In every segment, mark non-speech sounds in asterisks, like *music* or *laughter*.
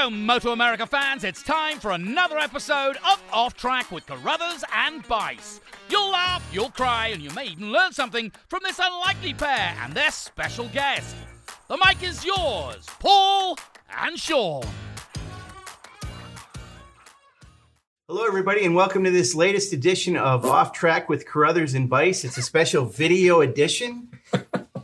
Hello, MotoAmerica fans. It's time for another episode of Off Track with Carruthers and Bice. You'll laugh, you'll cry, and you may even learn something from this unlikely pair and their special guest. The mic is yours, Paul and Sean. Hello, everybody, and welcome to this latest edition of Off Track with Carruthers and Bice. It's a special video edition.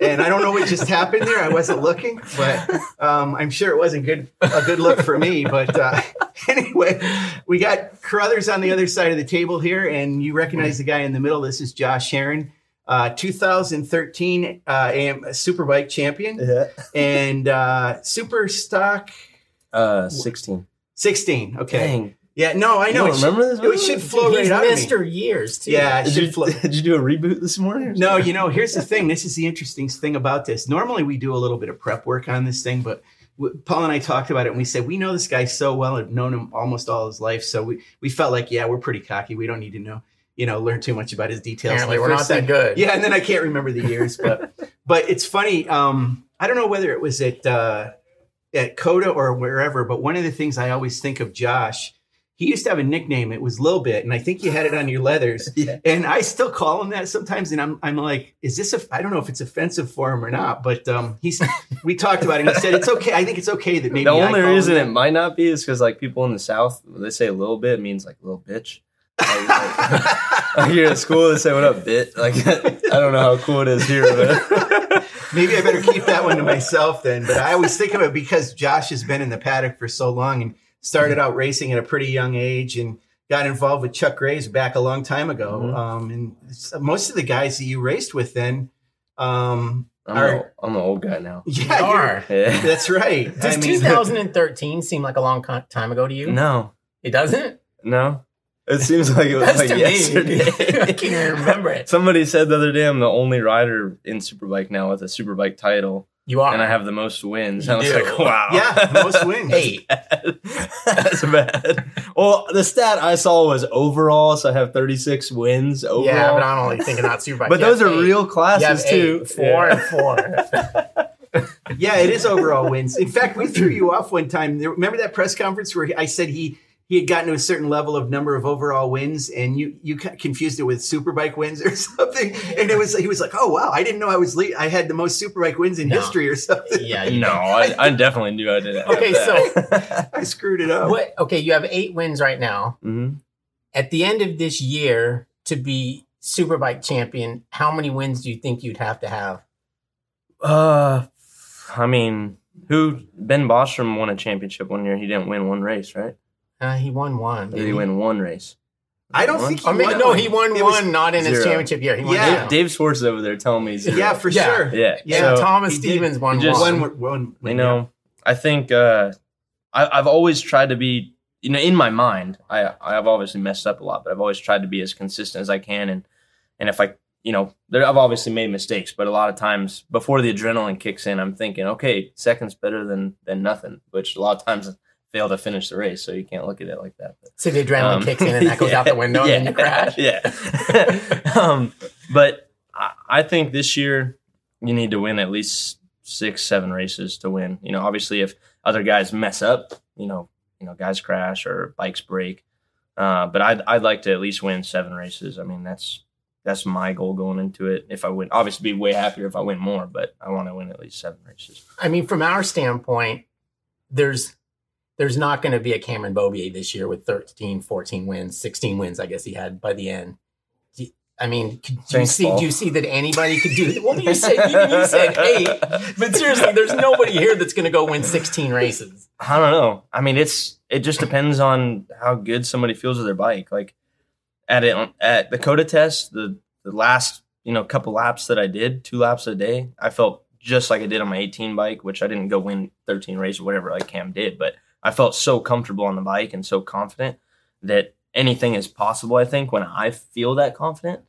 And I don't know what just happened there. I wasn't looking, but um, I'm sure it wasn't good a good look for me. But uh, *laughs* anyway, we got Carruthers on the other side of the table here, and you recognize the guy in the middle. This is Josh Herrin, uh, 2013 uh, AMA Superbike champion Yeah. and uh, Super Stock Uh, 16. 16. Okay. Dang. Yeah, no, I know. don't should- remember this It should flow He's right out of me. Mr. Years too. Yeah, it Did should you, flow. *laughs* did you do a reboot this morning? No, you know, here's the thing. This is the interesting thing about this. Normally, we do a little bit of prep work on this thing, but Paul and I talked about it, and we said we know this guy so well, and have known him almost all his life. So we we felt like, yeah, we're pretty cocky. We don't need to know, you know, learn too much about his details. Apparently, The we're not first that good. Yeah, and then I can't remember the years, but *laughs* but it's funny. Um, I don't know whether it was at uh, at COTA or wherever, but one of the things I always think of Josh. He used to have a nickname. It was Lil Bit, and I think you had it on your leathers. *laughs* Yeah. And I still call him that sometimes, and I'm I'm like, is this a? I don't know if it's offensive for him or not, but um, he's we talked about it. and He said it's okay. I think it's okay that maybe the only reason it might not be is because like people in the South, they say a little bit means like little bitch. Like, like, you're at school, they say what up, bit. Like I don't know how cool it is here, but *laughs* maybe I better keep that one to myself then. But I always think of it because Josh has been in the paddock for so long and started out racing at a pretty young age and got involved with Chuck Graves back a long time ago. Mhm. Um, and most of the guys that you raced with then, um, I'm, Are- the, I'm the old guy now. *laughs* yeah, You you're- *laughs* Yeah. that's right. Does I mean, *laughs* 2013 seem like a long co- time ago to you? No, It doesn't? no. It seems like it was That's like to yesterday. I can't even remember it. Somebody said the other day I'm the only rider in Superbike now with a Superbike title, You are. and I have the most wins. You I was do. like, wow. yeah, most *laughs* wins. eight. That's bad. Well, the stat I saw was overall, so I have 36 wins overall. Yeah, but I'm only thinking about Superbike. *laughs* But You those are eight. real You have classes eight. too. Four Yeah. and four. *laughs* Yeah, it is overall wins. In fact, we threw you off one time. Remember that press conference where I said he he had gotten to a certain level of number of overall wins, and you you confused it with superbike wins or *laughs* something. And it was he was like, "Oh wow, I didn't know I was lead- I had the most superbike wins in No. history or something." yeah. *laughs* No, I, I definitely knew I did it. Okay, so *laughs* I screwed it up. what? Okay, you have eight wins right now. hmm At the end of this year, to be Superbike champion, how many wins do you think you'd have to have? uh, I mean, who Ben Bostrom won a championship one year. He didn't win one race, right? Uh, he won one. Didn't did he win one race? I don't One? think he I mean, won no, he won It one, not in his championship year. He won Yeah. zero. Dave Swartz is over there telling me zero. Yeah, for Yeah. sure. yeah, Yeah, So, Thomas he did. Stevens won just- one. One, one, you know, I think uh, I, I've always tried to be, you know, in my mind, I I've obviously messed up a lot, but I've always tried to be as consistent as I can, and and if I, you know, there, I've obviously made mistakes, but a lot of times before the adrenaline kicks in, I'm thinking, okay, second's better than than nothing, which a lot of times I fail to finish the race, so you can't look at it like that. But, So the adrenaline um, kicks in and that *laughs* goes out the window yeah, and then you crash. *laughs* Yeah. *laughs* um, but I, I think this year you need to win at least six, seven races to win. You know, obviously if other guys mess up, you know, you know, guys crash or bikes break. Uh, but I'd I'd like to at least win seven races. I mean, that's that's my goal going into it. If I win, obviously, be way happier if I win more, but I want to win at least seven races. I mean, from our standpoint, there's there's not going to be a Cameron Beaubier this year with 13, 14 wins, 16 wins, I guess he had by the end. You- I mean, could- do you see? Paul. Do you see that anybody could do? Well, you said even you said eight, but seriously, there's nobody here that's going to go win 16 races. I don't know. I mean, it's it just depends on how good somebody feels with their bike. Like at it at the COTA test, the the last you know couple laps that I did, two laps a day, I felt just like I did on my 18 bike, which I didn't go win 13 races or whatever like Cam did, but I felt so comfortable on the bike and so confident that anything is possible. I think when I feel that confident.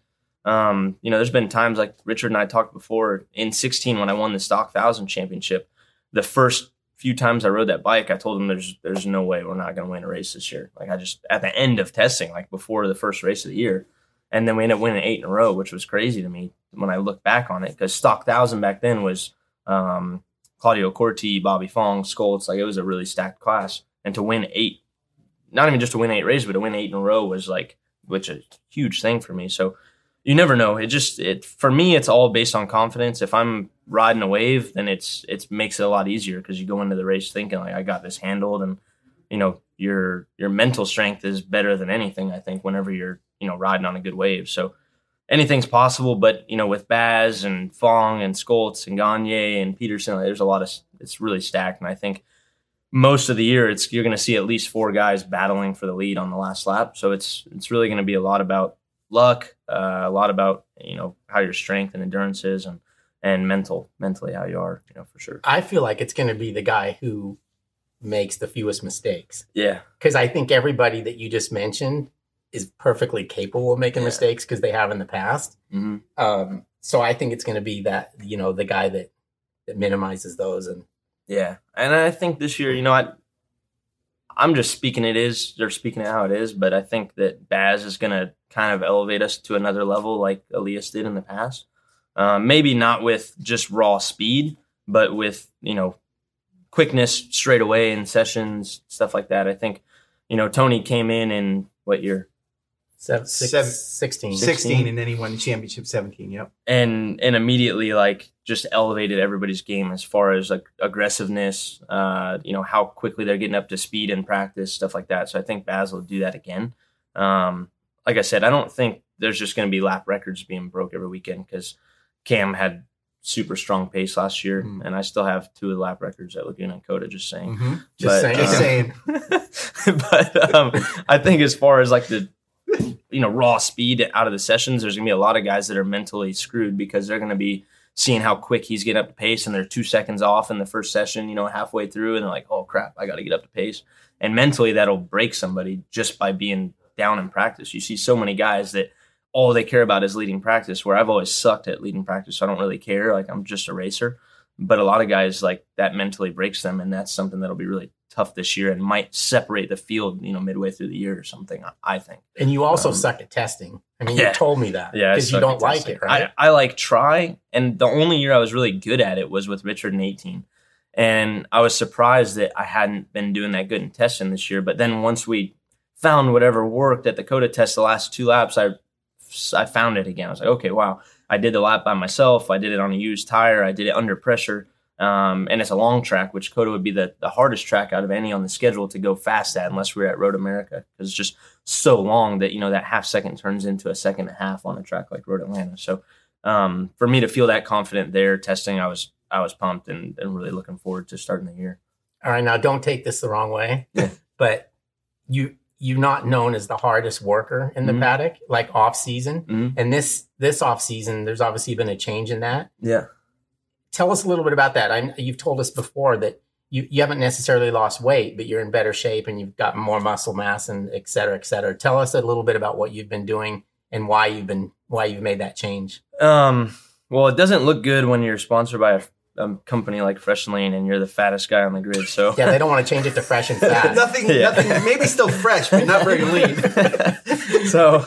Um, you know, there's been times like Richard and I talked before in 16 when I won the Stock Thousand Championship. The first few times I rode that bike, I told him there's there's no way we're not going to win a race this year. Like I just at the end of testing, like before the first race of the year, and then we ended up winning eight in a row, which was crazy to me when I look back on it because stock thousand back then was um, Claudio Corti, Bobby Fong, Scholtz. Like it was a really stacked class, and to win eight, not even just to win eight races, but to win eight in a row was like, which a huge thing for me. So you never know. It just it for me, it's all based on confidence. If I'm riding a wave, then it's it makes it a lot easier because you go into the race thinking like I got this handled, and you know your your mental strength is better than anything. I think whenever you're you know riding on a good wave, so anything's possible. But you know with Baz and Fong and Scholtz and Gagne and Petersen, there's a lot of it's really stacked, and I think most of the year it's you're going to see at least four guys battling for the lead on the last lap. So it's it's really going to be a lot about luck, uh, a lot about you know how your strength and endurance is, and and mental mentally how you are, you know for sure. I feel like it's going to be the guy who makes the fewest mistakes Yeah, because I think everybody that you just mentioned is perfectly capable of making Yeah. mistakes because they have in the past. hmm Um, so I think it's going to be that you know the guy that that minimizes those and yeah, and I think this year, you know, I I'm just speaking it is they're speaking it how it is, but I think that Baz is going to kind of elevate us to another level like Elias did in the past. Um, maybe not with just raw speed, but with you know quickness straight away in sessions, stuff like that. I think you know Tony came in in what year seven, six, Seven- 16. 16, and then he won the championship 17. Yep. and and immediately like just elevated everybody's game as far as like aggressiveness uh you know how quickly they're getting up to speed in practice stuff like that so i think baz will do that again um like i said i don't think there's just going to be lap records being broke every weekend because cam had super strong pace last year Mm. and i still have two of the lap records at laguna and cota just saying Mhm. Just But, saying. Just uh, saying. *laughs* but um, I think as far as like the you know raw speed out of the sessions, there's gonna be a lot of guys that are mentally screwed because they're gonna be seeing how quick he's getting up to pace, and they're two seconds off in the first session, you know, halfway through, and they're like, "Oh crap, I got to get up to pace." And mentally, that'll break somebody just by being down in practice. You see so many guys that all they care about is leading practice. Where I've always sucked at leading practice, so I don't really care. Like I'm just a racer. But a lot of guys like that mentally breaks them, and that's something that'll be really tough this year and might separate the field, you know, midway through the year or something. I- think. And you also Um, suck at testing. I mean, yeah. you told me that Yeah, because you don't like it, right? I, I like try, and the only year I was really good at it was with Richard in eighteen, and I was surprised that I hadn't been doing that good in testing this year. But then once we found whatever worked at the COTA test the last two laps, I I found it again. I was like, okay, wow, I did the lap by myself. I did it on a used tire. I did it under pressure. Um, and it's a long track, which COTA would be the, the hardest track out of any on the schedule to go fast at, unless we're at Road America, because it's just so long that you know that half second turns into a second and a half on a track like Road Atlanta. So um, for me to feel that confident there testing, I was I was pumped and, and really looking forward to starting the year. All right, now don't take this the wrong way, Yeah. *laughs* but you you're not known as the hardest worker in the Mhm. paddock, like off season. Mhm. And this this off season, there's obviously been a change in that. Yeah. Tell us a little bit about that. I, you've told us before that you, you haven't necessarily lost weight, but you're in better shape and you've got more muscle mass and et cetera, et cetera. Tell us a little bit about what you've been doing and why you've been why you've made that change. Um, well, it doesn't look good when you're sponsored by a, a company like Fresh and Lean and you're the fattest guy on the grid. So Yeah, they don't want to change it to fresh and *laughs* fat. nothing, Yeah. nothing, maybe still fresh, but not very lean. *laughs* so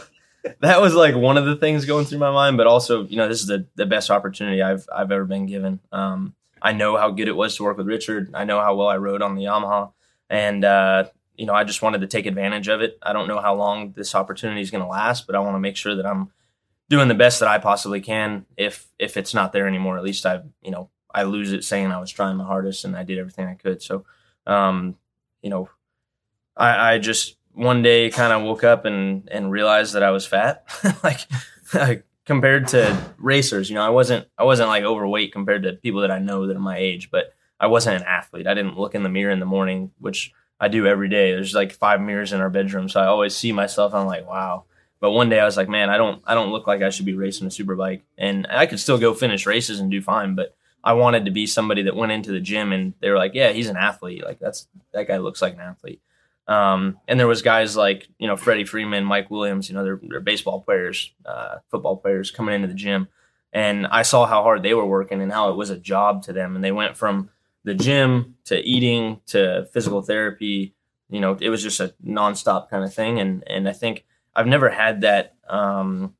that was like one of the things going through my mind, but also, you know, this is the, the best opportunity I've I've ever been given. Um, I know how good it was to work with Richard. I know how well I rode on the Yamaha, and uh, you know, I just wanted to take advantage of it. I don't know how long this opportunity is going to last, but I want to make sure that I'm doing the best that I possibly can. If if it's not there anymore, at least I you know I lose it saying I was trying my hardest and I did everything I could. So, um, you know, I, I just one day kind of woke up and and realized that I was fat, *laughs* like compared to racers. You know, I wasn't I wasn't like overweight compared to people that I know that are my age, but I wasn't an athlete. I didn't look in the mirror in the morning, which I do every day. There's like five mirrors in our bedroom, so I always see myself. And I'm like, wow. But one day I was like, man, I don't I don't look like I should be racing a super bike, and I could still go finish races and do fine, but I wanted to be somebody that went into the gym and they were like, yeah, he's an athlete. Like that's that guy looks like an athlete. Um, and there was guys like you know Freddie Freeman, Mike Williams, you know they're, they're baseball players, uh, football players coming into the gym, and I saw how hard they were working and how it was a job to them, and they went from the gym to eating to physical therapy. You know, it was just a nonstop kind of thing, and and I think I've never had that um,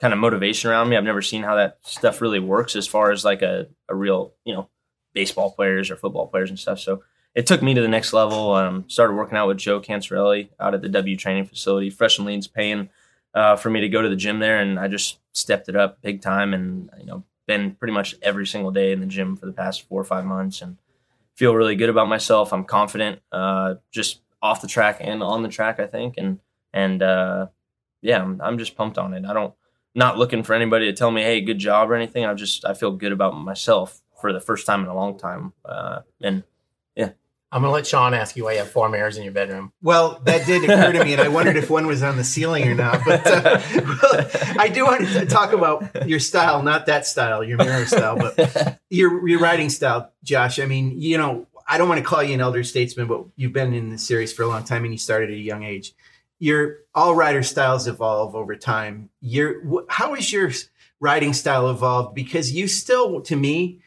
kind of motivation around me. I've never seen how that stuff really works as far as like a, a real you know baseball players or football players and stuff. So it took me to the next level. Um, started working out with Joe Cancerelli out at the W training facility. Fresh and Lean's paying uh, for me to go to the gym there, and I just stepped it up big time. And you know, been pretty much every single day in the gym for the past four or five months, and feel really good about myself. I'm confident, uh, just off the track and on the track, I think, and and uh, yeah, I'm, I'm just pumped on it. I don't not looking for anybody to tell me, hey, good job or anything. I just I feel good about myself for the first time in a long time, uh, and I'm to let Sean ask you why you have four mirrors in your bedroom. Well, that did occur to me, and I wondered if one was on the ceiling or not. But uh, well, I do want to talk about your style, not that style, your mirror style, but your your writing style, Josh. I mean, you know, I don't want to call you an elder statesman, but you've been in the series for a long time, and you started at a young age. Your all writer styles evolve over time. Your how has your writing style evolved? Because you still, to me,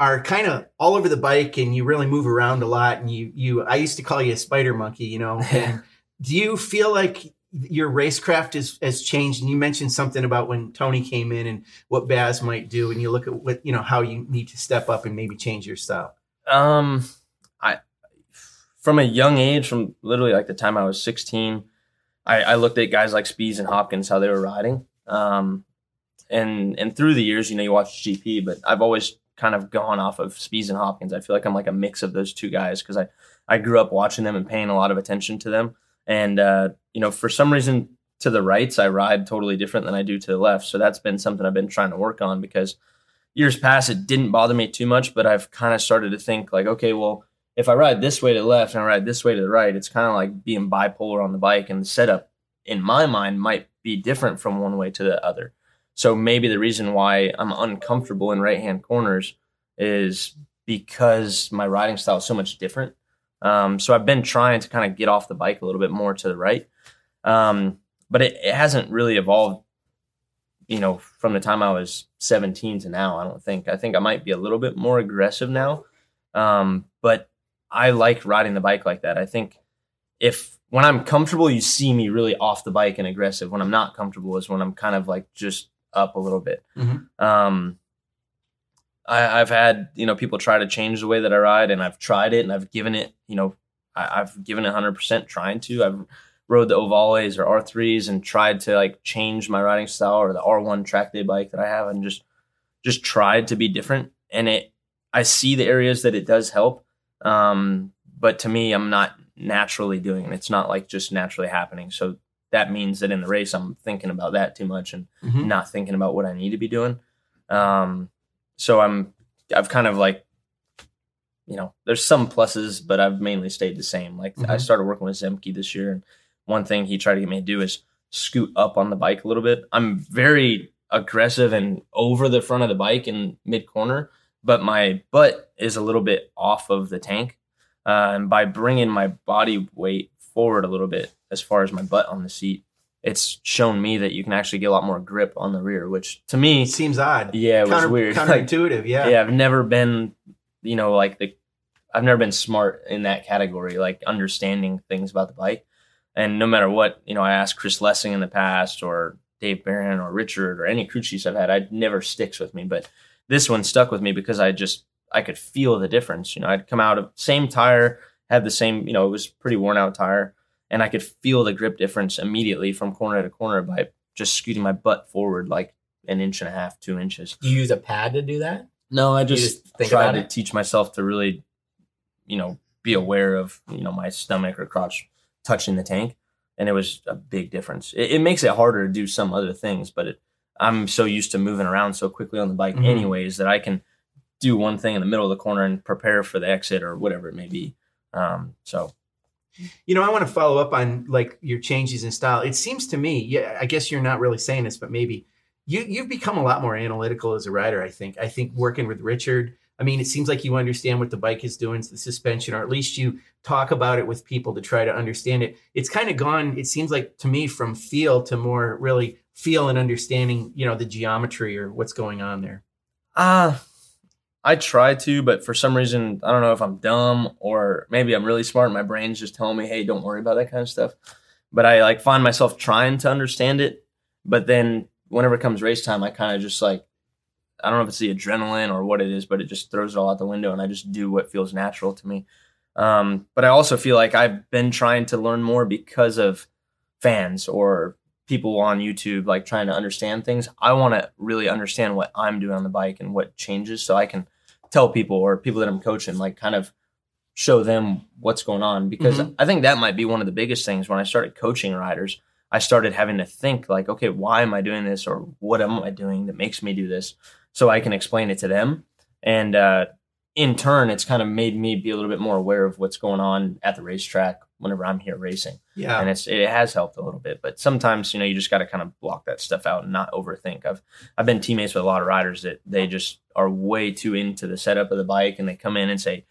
are kind of all over the bike and you really move around a lot and you you I used to call you a spider monkey, you know. *laughs* And do you feel like your racecraft is, has changed? And you mentioned something about when Tony came in and what Baz might do, and you look at what you know how you need to step up and maybe change your style. Um, I from a young age, from literally like the time I was 16, I, I looked at guys like Spies and Hopkins how they were riding. Um, and and through the years, you know, you watch GP, but I've always kind of gone off of Spies and Hopkins. I feel like I'm like a mix of those two guys because I, I grew up watching them and paying a lot of attention to them. And, uh, you know, for some reason to the rights, I ride totally different than I do to the left. So that's been something I've been trying to work on because years past, it didn't bother me too much, but I've kind of started to think like, okay, well, if I ride this way to the left and I ride this way to the right, it's kind of like being bipolar on the bike and the setup in my mind might be different from one way to the other. So maybe the reason why I'm uncomfortable in right hand corners is because my riding style is so much different. Um, so I've been trying to kind of get off the bike a little bit more to the right. Um, but it, it, hasn't really evolved, you know, from the time I was 17 to now. I don't think. I think I might be a little bit more aggressive now. Um, but I like riding the bike like that. I think if when I'm comfortable, you see me really off the bike and aggressive. When I'm not comfortable is when I'm kind of like just up a little bit. Mm-hmm. Um, I, have had you know people try to change the way that I ride, and I've tried it, and I've given it you know I, have given it hundred percent trying to. I've rode the Ohvales or R threes and tried to like change my riding style or the R one track day bike that I have, and just just tried to be different. And it I see the areas that it does help, um, but to me, I'm not naturally doing it. It's not like just naturally happening. So that means that in the race, I'm thinking about that too much and mm-hmm. not thinking about what I need to be doing. Um, so I'm, I've kind of like, you know, there's some pluses, but I've mainly stayed the same. Like mm-hmm. I started working with Zemke this year, and one thing he tried to get me to do is scoot up on the bike a little bit. I'm very aggressive and over the front of the bike in mid corner, but my butt is a little bit off of the tank. Uh, and by bringing my body weight forward a little bit as far as my butt on the seat, it's shown me that you can actually get a lot more grip on the rear, which to me seems odd. Yeah, it Counter, was weird. *laughs* Counterintuitive, like, yeah. Yeah, I've never been, you know, like the, I've never been smart in that category, like understanding things about the bike. And no matter what, you know, I asked Chris Lessing in the past, or Dave Barron, or Richard, or any crew chiefs I've had, I never sticks with me, but this one stuck with me because I just I could feel the difference. You know, I'd come out of same tire, had the same, you know, it was pretty worn out tire, and I could feel the grip difference immediately from corner to corner by just scooting my butt forward like an inch and a half, two inches. Do you use a pad to do that? No, I just, just tried to it? teach myself to really, you know, be aware of you know my stomach or crotch touching the tank, and it was a big difference. It, it makes it harder to do some other things, but it, I'm so used to moving around so quickly on the bike, mm-hmm. anyways, that I can do one thing in the middle of the corner and prepare for the exit or whatever it may be. Um, so you know, I want to follow up on like your changes in style. It seems to me, yeah, I guess you're not really saying this, but maybe you you've become a lot more analytical as a rider. I think. I think working with Richard. I mean, it seems like you understand what the bike is doing, the suspension, or at least you talk about it with people to try to understand it. It's kind of gone. It seems like to me from feel to more really feel and understanding. You know, the geometry or what's going on there. Ah. Uh I try to, but for some reason, I don't know if I'm dumb or maybe I'm really smart. my brain's just telling me, "Hey, don't worry about that kind of stuff." But I like find myself trying to understand it, but then whenever it comes race time, I kind of just like I don't know if it's the adrenaline or what it is, but it just throws it all out the window, and I just do what feels natural to me. Um, but I also feel like I've been trying to learn more because of fans or people on YouTube, like trying to understand things. I want to really understand what I'm doing on the bike and what changes so I can tell people or people that I'm coaching, like kind of show them what's going on. Because Mhm. I think that might be one of the biggest things when I started coaching riders. I started having to think like, okay, why am I doing this or what am I doing that makes me do this? So I can explain it to them. And uh, in turn, it's kind of made me be a little bit more aware of what's going on at the racetrack whenever I'm here racing Yeah. and it's it has helped a little bit. But sometimes you know you just got to kind of block that stuff out and not overthink. I've I've been teammates with a lot of riders that they just are way too into the setup of the bike, and they come in and say,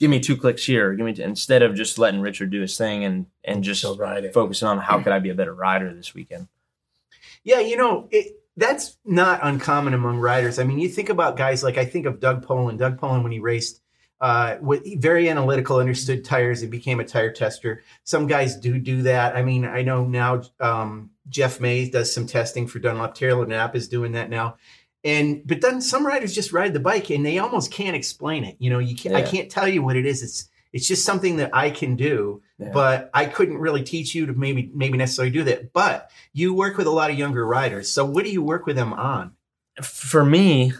"Give me two clicks here, give me," two, instead of just letting Richard do his thing and and just focusing on how *clears throat* could I be a better rider this weekend. Yeah, you know, it, that's not uncommon among riders. I mean, you think about guys like I think of Doug Poland. Doug Poland, when he raced, uh, with very analytical, understood tires, and became a tire tester. Some guys do do that. I mean, I know now um, Jeff Mays does some testing for Dunlop. Taylor Knapp is doing that now. And but then some riders just ride the bike and they almost can't explain it. You know, you can't. I can't tell you what it is. It's it's just something that I can do, Yeah. but I couldn't really teach you to maybe maybe necessarily do that. But you work with a lot of younger riders. So what do you work with them on? for me,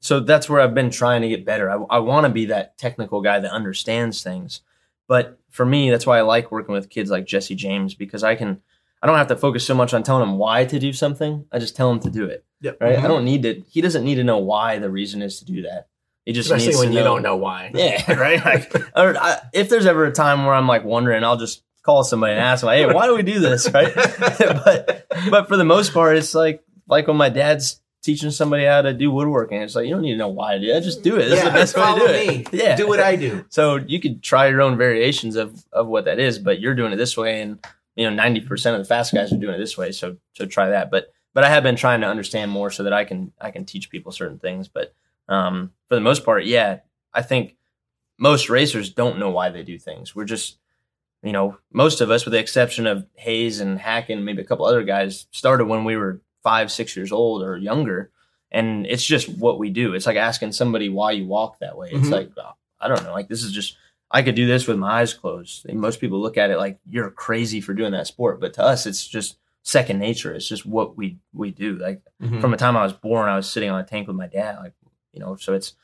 so that's where I've been trying to get better. I, I want to be that technical guy that understands things. But for me, that's why I like working with kids like Jesse James because I can, I don't have to focus so much on telling him why to do something. I just tell him to do it. Yep. Right. Mhm. I don't need to, he doesn't need to know why the reason is to do that. He just Especially needs when to you don't know why. Yeah. *laughs* Right. Like, *laughs* or I, if there's ever a time where I'm like wondering, I'll just call somebody and ask them, Hey, why do we do this? *laughs* Right. but, but for the most part, it's like, like when my dad's teaching somebody how to do woodworking. It's like you don't need to know why to do it. Just do it. That's yeah, the best way to do it. me. *laughs* Yeah, do what I do. *laughs* So you could try your own variations of of what that is, but you're doing it this way, and you know ninety percent of the fast guys are doing it this way. So so try that. But but I have been trying to understand more so that I can I can teach people certain things. But um, for the most part, yeah, I think most racers don't know why they do things. We're just you know most of us, with the exception of Hayes and Hacking, maybe a couple other guys, started when we were five six years old or younger and it's just what we do. It's like asking somebody why you walk that way. It's Mhm. like oh, I don't know. Like this is just I could do this with my eyes closed. And most people look at it like you're crazy for doing that sport, but to us, it's just second nature. It's just what we we do. Like Mhm. from the time I was born, I was sitting on a tank with my dad. Like you know, so it's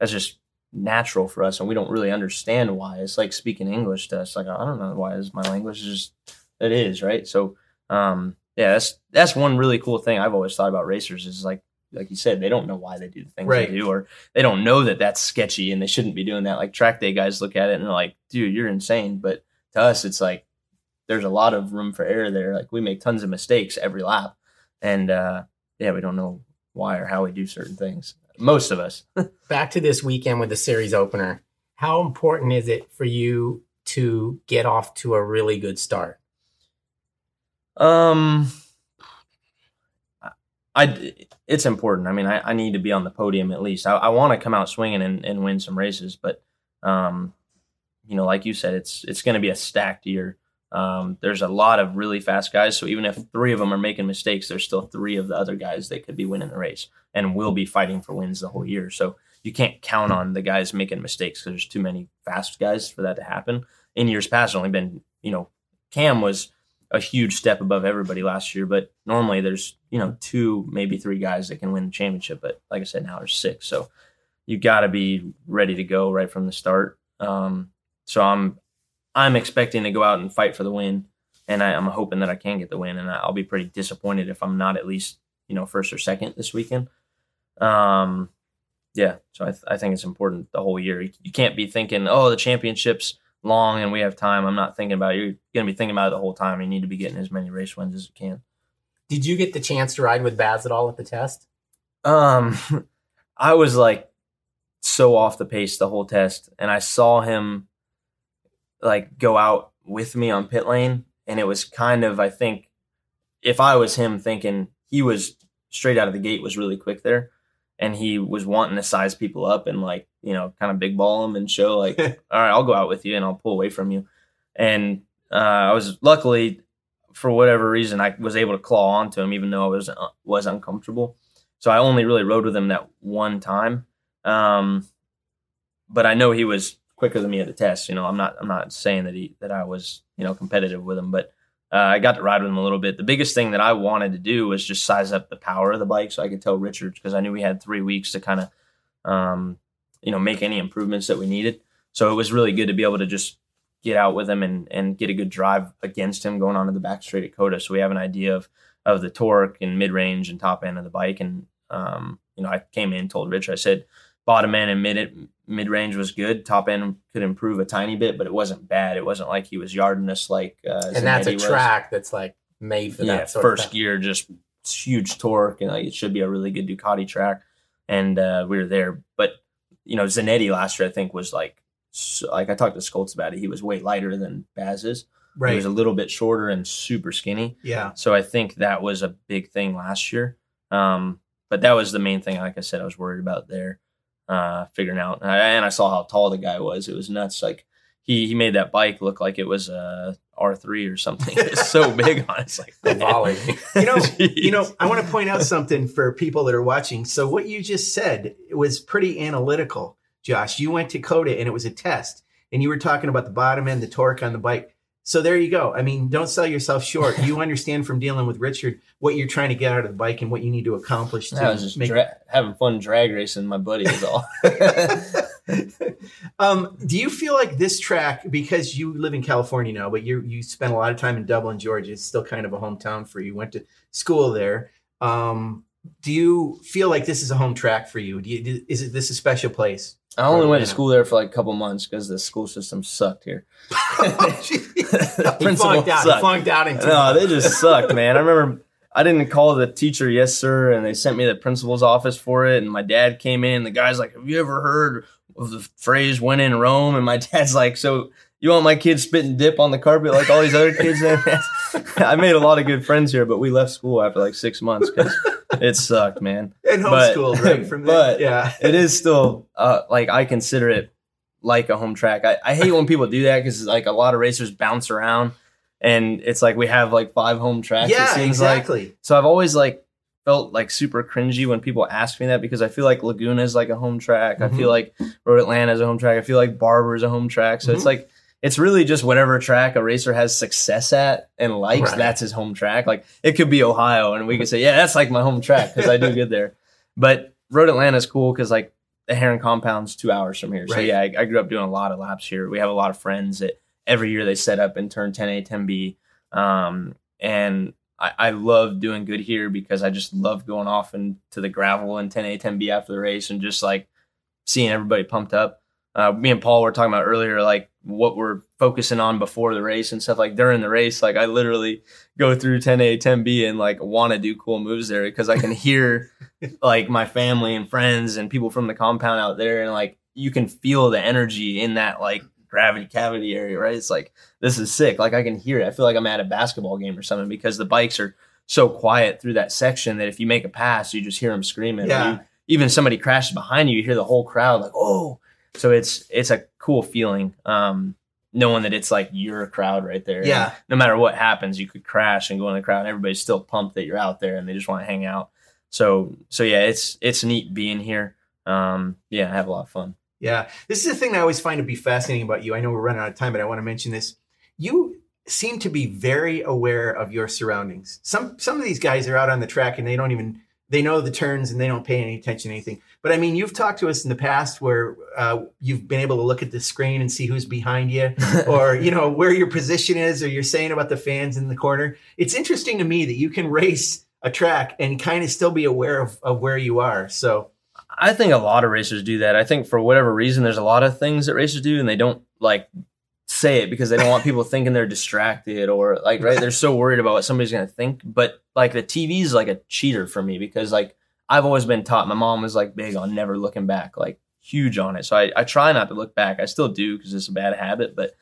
that's just natural for us, and we don't really understand why. It's like speaking English to us. Like I don't know why is my language is just it is right. So um yeah, that's that's one really cool thing I've always thought about racers is like like you said, they don't know why they do the things Right. they do, or they don't know that that's sketchy and they shouldn't be doing that. Like track day guys look at it and they're like, dude, you're insane. But to us, it's like there's a lot of room for error there. Like we make tons of mistakes every lap, and uh, yeah, we don't know why or how we do certain things. Most of us. *laughs* Back to this weekend with the series opener. How important is it for you to get off to a really good start? Um, I it's important. I mean, I, I need to be on the podium at least. I, I want to come out swinging and, and win some races, but um, you know, like you said, it's it's going to be a stacked year. Um, there's a lot of really fast guys, so even if three of them are making mistakes, there's still three of the other guys that could be winning the race and will be fighting for wins the whole year. So you can't count on the guys making mistakes because there's too many fast guys for that to happen. In years past, only been you know, Cam was a huge step above everybody last year. But normally there's, you know, two, maybe three guys that can win the championship. But like I said, now there's six. So you got to be ready to go right from the start. Um, so I'm, I'm expecting to go out and fight for the win. And I, I'm hoping that I can get the win. And I'll be pretty disappointed if I'm not at least, you know, first or second this weekend. Um, yeah. So I, th- I think it's important the whole year. You can't be thinking, oh, the championship's long and we have time. I'm not thinking about it. You're going to be thinking about it the whole time. You need to be getting as many race wins as you can. Did you get the chance to ride with Baz at all at the test? Um, *laughs* I was like so off the pace the whole test, and I saw him like go out with me on pit lane, and it was kind of I think if I was him thinking he was straight out of the gate was really quick there, and he was wanting to size people up and like you know kind of big ball them and show like *laughs* all right I'll go out with you and I'll pull away from you, and uh, I was luckily for whatever reason I was able to claw onto him even though I was uh, was uncomfortable. So I only really rode with him that one time. Um, but I know he was quicker than me at the test. You know, I'm not I'm not saying that he that I was you know competitive with him, but uh, I got to ride with him a little bit. The biggest thing that I wanted to do was just size up the power of the bike so I could tell Richard because I knew we had three weeks to kind of um, you know make any improvements that we needed. So it was really good to be able to just get out with him and and get a good drive against him going onto the back straight at COTA. So we have an idea of of the torque and mid range and top end of the bike. And um, you know, I came in told Rich, I said bottom end and mid mid range was good. Top end could improve a tiny bit, but it wasn't bad. It wasn't like he was yarding us like. Uh, and that's a was. track that's like made for yeah, that sort first gear, just huge torque, and like it should be a really good Ducati track. And uh, we were there, but you know, Zanetti last year I think was like so, like I talked to Scholtz about it. He was way lighter than Baz's. Right. He was a little bit shorter and super skinny. yeah. So I think that was a big thing last year. Um, but that was the main thing. Like I said, I was worried about there, uh, figuring out. And I, saw how tall the guy was. It was nuts. Like he he made that bike look like it was a R three or something. *laughs* It was so *laughs* big on. It's like thing. volley. *laughs* You know, you know, I want to point out something for people that are watching. So what you just said was pretty analytical, Josh. You went to COTA and it was a test, and you were talking about the bottom end, the torque on the bike. So there you go. I mean, don't sell yourself short. You *laughs* understand from dealing with Richard what you're trying to get out of the bike and what you need to accomplish to I was just make. dra- having fun drag racing. My buddy was all. *laughs* um, do you feel like this track, because you live in California now, but you you spent a lot of time in Dublin, Georgia, it's still kind of a hometown for you. Went to school there. Um, do you feel like this is a home track for you? Do you is it this a special place? I only went to school there for like a couple months because the school system sucked here. *laughs* Oh. The *laughs* He out. He sucked. flunked out No, they just sucked, man. I remember *laughs* I didn't call the teacher, yes, sir, and they sent me to the principal's office for it. And my dad came in. The guy's like, Have you ever heard of the phrase when in Rome? And my dad's like, So you want my kid spitting dip on the carpet like all these other kids? *laughs* I made a lot of good friends here, but we left school after like six months because it sucked, man. *laughs* and But- homeschooled right from *laughs* but- Yeah. It is still uh, like I consider it like a home track. I, I hate when people do that because like a lot of racers bounce around and it's like we have like five home tracks. it Yeah, seems like. exactly. So I've always like felt like super cringy when people ask me that because I feel like Laguna is like a home track. I Mhm. feel like Road Atlanta is a home track. I feel like Barber is a home track. So it's Mhm. like it's really just whatever track a racer has success at and likes. Right. That's his home track. Like it could be Ohio, and we could say, yeah, that's like my home track because I do good there. *laughs* But Road Atlanta is cool because like the Herrin Compound's two hours from here. So yeah, I, I grew up doing a lot of laps here. We have a lot of friends that every year they set up and turn 10A, 10B. Um, and I, I love doing good here because I just love going off into the gravel and 10A, 10B after the race and just like seeing everybody pumped up. Uh, me and Paul were talking about earlier, like what we're focusing on before the race and stuff. Like during the race, like I literally go through 10A, 10B and like want to do cool moves there because I can *laughs* hear like my family and friends and people from the compound out there and like you can feel the energy in that like gravity cavity area, right? It's like this is sick. Like I can hear it. I feel like I'm at a basketball game or something because the bikes are so quiet through that section that if you make a pass, you just hear them screaming. Yeah. You- even somebody crashes behind you, you hear the whole crowd like, "Oh!" So it's it's a cool feeling, um, knowing that it's like your crowd right there. Yeah. no matter what happens, you could crash and go in the crowd, and everybody's still pumped that you're out there and they just want to hang out. So so yeah, it's it's neat being here. Um, yeah, I have a lot of fun. Yeah. This is the thing I always find to be fascinating about you. I know we're running out of time, but I want to mention this. You seem to be very aware of your surroundings. Some some of these guys are out on the track and they don't even they know the turns and they don't pay any attention to anything. But I mean, you've talked to us in the past where uh, you've been able to look at the screen and see who's behind you, *laughs* or you know where your position is, or you're saying about the fans in the corner. It's interesting to me that you can race a track and kind of still be aware of, of where you are. So I think a lot of racers do that. I think for whatever reason, there's a lot of things that racers do, and they don't like say it because they don't want people thinking they're distracted or like right. They're so worried about what somebody's gonna think. But like the TV is like a cheater for me because like I've always been taught. My mom was like big on never looking back, like huge on it. So I, I try not to look back. I still do because it's a bad habit, but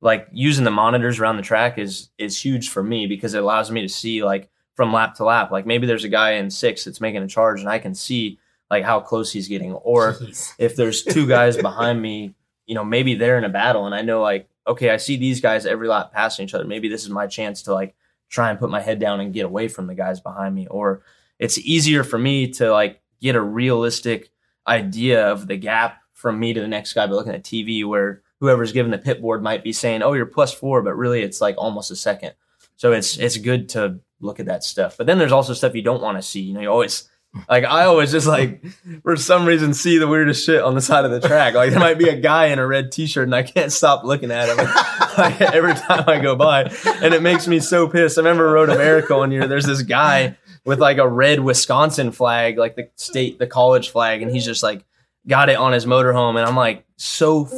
like using the monitors around the track is is huge for me because it allows me to see like from lap to lap. Like maybe there's a guy in six that's making a charge and I can see like how close he's getting. Or Jeez. if there's two guys behind me, *laughs* you know, maybe they're in a battle and I know like, okay, I see these guys every lap passing each other. Maybe this is my chance to like try and put my head down and get away from the guys behind me. Or it's easier for me to like get a realistic idea of the gap from me to the next guy by looking at TV where whoever's given the pit board might be saying, "Oh, you're plus four, but really it's like almost a second. So it's it's good to look at that stuff. But then there's also stuff you don't want to see. You know, you always like I always just like for some reason see the weirdest shit on the side of the track. Like there might be a guy in a red t-shirt and I can't stop looking at him *laughs* like, every time I go by, and it makes me so pissed. I remember Road America one year. There's this guy with like a red Wisconsin flag, like the state, the college flag, and he's just like got it on his motorhome, and I'm like so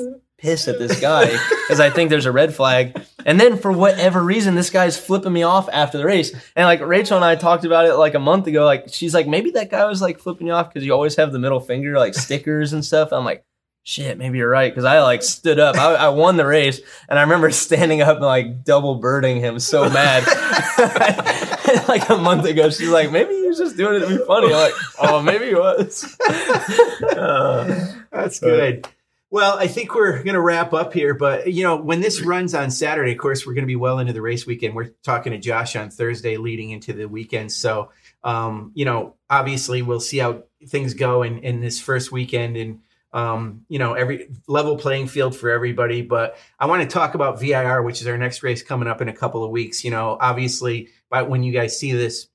pissed at this guy because I think there's a red flag. And then for whatever reason, this guy's flipping me off after the race. And like Rachel and I talked about it like a month ago. Like she's like, maybe that guy was like flipping you off because you always have the middle finger like stickers and stuff. I'm like, shit, maybe you're right. Cause I like stood up. I, I won the race and I remember standing up and like double birding him so mad. *laughs* like a month ago, she's like, maybe he was just doing it to be funny. I'm like, oh, maybe he was. *laughs* Uh, That's good. Well, I think we're going to wrap up here, but you know, when this runs on Saturday, of course, we're going to be well into the race weekend. We're talking to Josh on Thursday, leading into the weekend. So, um, you know, obviously, we'll see how things go in in this first weekend, and um, you know, every level playing field for everybody. But I want to talk about VIR, which is our next race coming up in a couple of weeks. You know, obviously, but when you guys see this,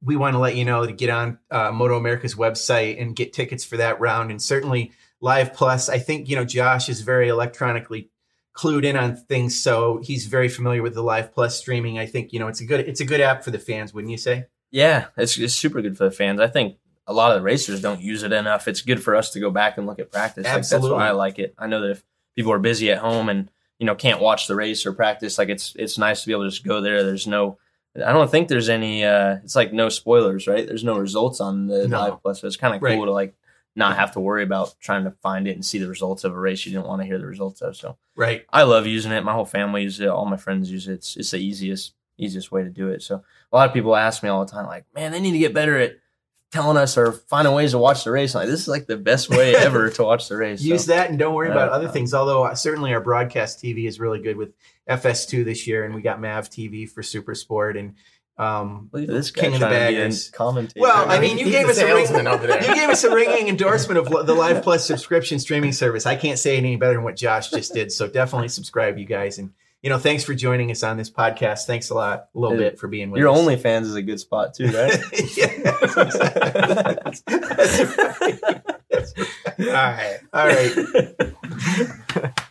we want to let you know to get on uh, MotoAmerica's website and get tickets for that round, and certainly Live Plus. I think you know Josh is very electronically clued in on things, so he's very familiar with the Live Plus streaming. I think you know it's a good it's a good app for the fans, wouldn't you say? Yeah, it's, it's super good for the fans. I think a lot of the racers don't use it enough. It's good for us to go back and look at practice. Like, Absolutely. that's why I like it. I know that if people are busy at home and you know can't watch the race or practice, like it's it's nice to be able to just go there. There's no I don't think there's any uh it's like no spoilers, right? There's no results on the No. live plus. So it's kind of cool Right. to like not have to worry about trying to find it and see the results of a race you didn't want to hear the results of. So Right. I love using it. My whole family uses it. All my friends use it. It's, it's the easiest easiest way to do it. So a lot of people ask me all the time, like, man, they need to get better at telling us or finding ways to watch the race. I'm like this is like the best way *laughs* ever to watch the race. Use So, that and don't worry about Uh, other things. Although uh, certainly our broadcast TV is really good with FS2 this year, and we got Mav TV for Super Sport and um, this King of the trying to be a Baggers. commentator. Well, I mean, you gave us a ring, *laughs* you gave us a ringing *laughs* endorsement of the Live Plus *laughs* subscription streaming service. I can't say it any better than what Josh just did. So definitely subscribe, you guys, and you know, thanks for joining us on this podcast. Thanks a lot, a little Yeah. bit for being with us. your us. OnlyFans is a good spot too, right? yeah, that's, that's right. That's right. All right, all right.